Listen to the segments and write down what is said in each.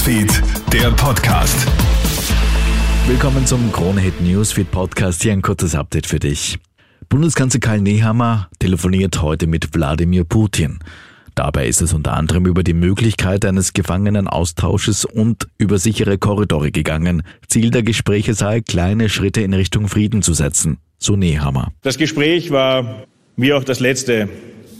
Newsfeed, der Podcast. Willkommen zum Kronehit Newsfeed Podcast. Hier ein kurzes Update für dich. Bundeskanzler Karl Nehammer telefoniert heute mit Wladimir Putin. Dabei ist es unter anderem über die Möglichkeit eines Gefangenenaustausches und über sichere Korridore gegangen. Ziel der Gespräche sei, kleine Schritte in Richtung Frieden zu setzen. So Nehammer. Das Gespräch war, wie auch das letzte,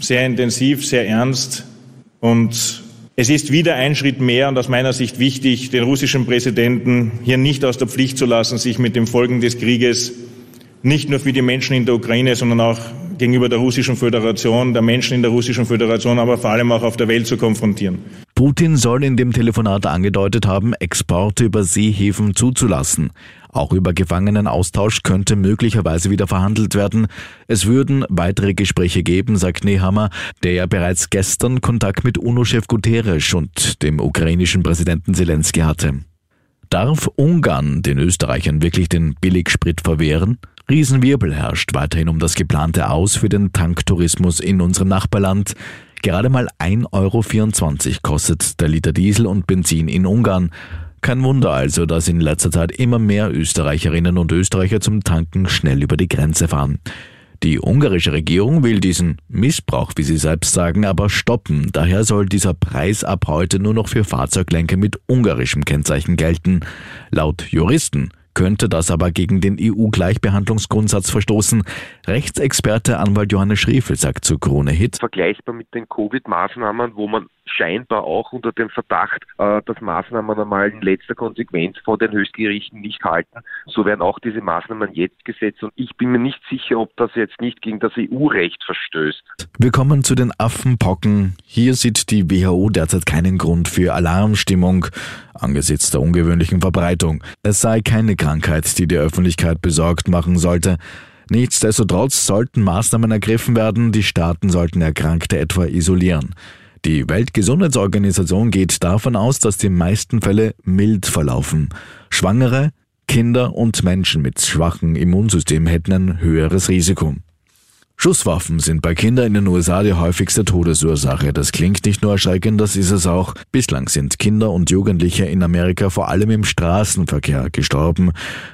sehr intensiv, sehr ernst und es ist wieder ein Schritt mehr und aus meiner Sicht wichtig, den russischen Präsidenten hier nicht aus der Pflicht zu lassen, sich mit den Folgen des Krieges nicht nur für die Menschen in der Ukraine, sondern auch gegenüber der Russischen Föderation, der Menschen in der Russischen Föderation, aber vor allem auch auf der Welt zu konfrontieren. Putin soll in dem Telefonat angedeutet haben, Exporte über Seehäfen zuzulassen. Auch über Gefangenenaustausch könnte möglicherweise wieder verhandelt werden. Es würden weitere Gespräche geben, sagt Nehammer, der ja bereits gestern Kontakt mit UNO-Chef Guterres und dem ukrainischen Präsidenten Zelensky hatte. Darf Ungarn den Österreichern wirklich den Billigsprit verwehren? Riesenwirbel herrscht weiterhin um das geplante Aus für den Tanktourismus in unserem Nachbarland. Gerade mal 1,24 Euro kostet der Liter Diesel und Benzin in Ungarn. Kein Wunder also, dass in letzter Zeit immer mehr Österreicherinnen und Österreicher zum Tanken schnell über die Grenze fahren. Die ungarische Regierung will diesen Missbrauch, wie sie selbst sagen, aber stoppen. Daher soll dieser Preis ab heute nur noch für Fahrzeuglenker mit ungarischem Kennzeichen gelten. Laut Juristen könnte das aber gegen den EU-Gleichbehandlungsgrundsatz verstoßen. Rechtsexperte Anwalt Johannes Schriefel sagt zu Krone Hit. Vergleichbar mit den Covid-Maßnahmen, wo man scheinbar auch unter dem Verdacht, äh, dass Maßnahmen einmal in letzter Konsequenz von den Höchstgerichten nicht halten. So werden auch diese Maßnahmen jetzt gesetzt und ich bin mir nicht sicher, ob das jetzt nicht gegen das EU-Recht verstößt. Wir kommen zu den Affenpocken. Hier sieht die WHO derzeit keinen Grund für Alarmstimmung angesichts der ungewöhnlichen Verbreitung. Es sei keine Krankheit, die die Öffentlichkeit besorgt machen sollte. Nichtsdestotrotz sollten Maßnahmen ergriffen werden, die Staaten sollten Erkrankte etwa isolieren. Die Weltgesundheitsorganisation geht davon aus, dass die meisten Fälle mild verlaufen. Schwangere, Kinder und Menschen mit schwachem Immunsystem hätten ein höheres Risiko. Schusswaffen sind bei Kindern in den USA die häufigste Todesursache. Das klingt nicht nur erschreckend, das ist es auch. Bislang sind Kinder und Jugendliche in Amerika vor allem im Straßenverkehr gestorben.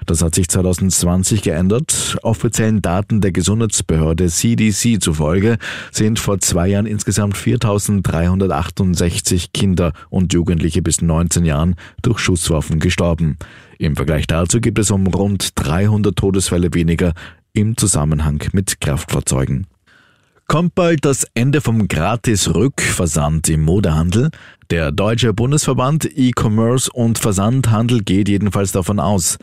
Das hat sich 2020 geändert. Offiziellen Daten der Gesundheitsbehörde CDC zufolge sind vor zwei Jahren insgesamt 4.368 Kinder und Jugendliche bis 19 Jahren durch Schusswaffen gestorben. Im Vergleich dazu gibt es um rund 300 Todesfälle weniger im Zusammenhang mit Kraftfahrzeugen. Kommt bald das Ende vom Gratis-Rückversand im Modehandel? Der Deutsche Bundesverband E-Commerce und Versandhandel geht jedenfalls davon aus.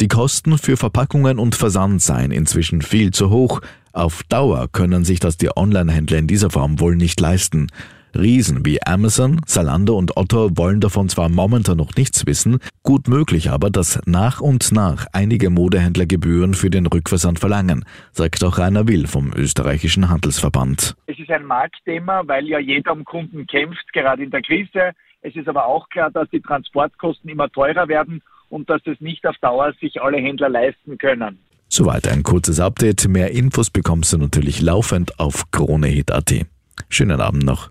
Die Kosten für Verpackungen und Versand seien inzwischen viel zu hoch. Auf Dauer können sich das die Online-Händler in dieser Form wohl nicht leisten. Riesen wie Amazon, Zalando und Otto wollen davon zwar momentan noch nichts wissen, gut möglich aber, dass nach und nach einige Modehändler Gebühren für den Rückversand verlangen, sagt auch Rainer Will vom österreichischen Handelsverband. Es ist ein Marktthema, weil ja jeder um Kunden kämpft, gerade in der Krise. Es ist aber auch klar, dass die Transportkosten immer teurer werden und dass das nicht auf Dauer sich alle Händler leisten können. Soweit ein kurzes Update. Mehr Infos bekommst du natürlich laufend auf KroneHit.at. Schönen Abend noch.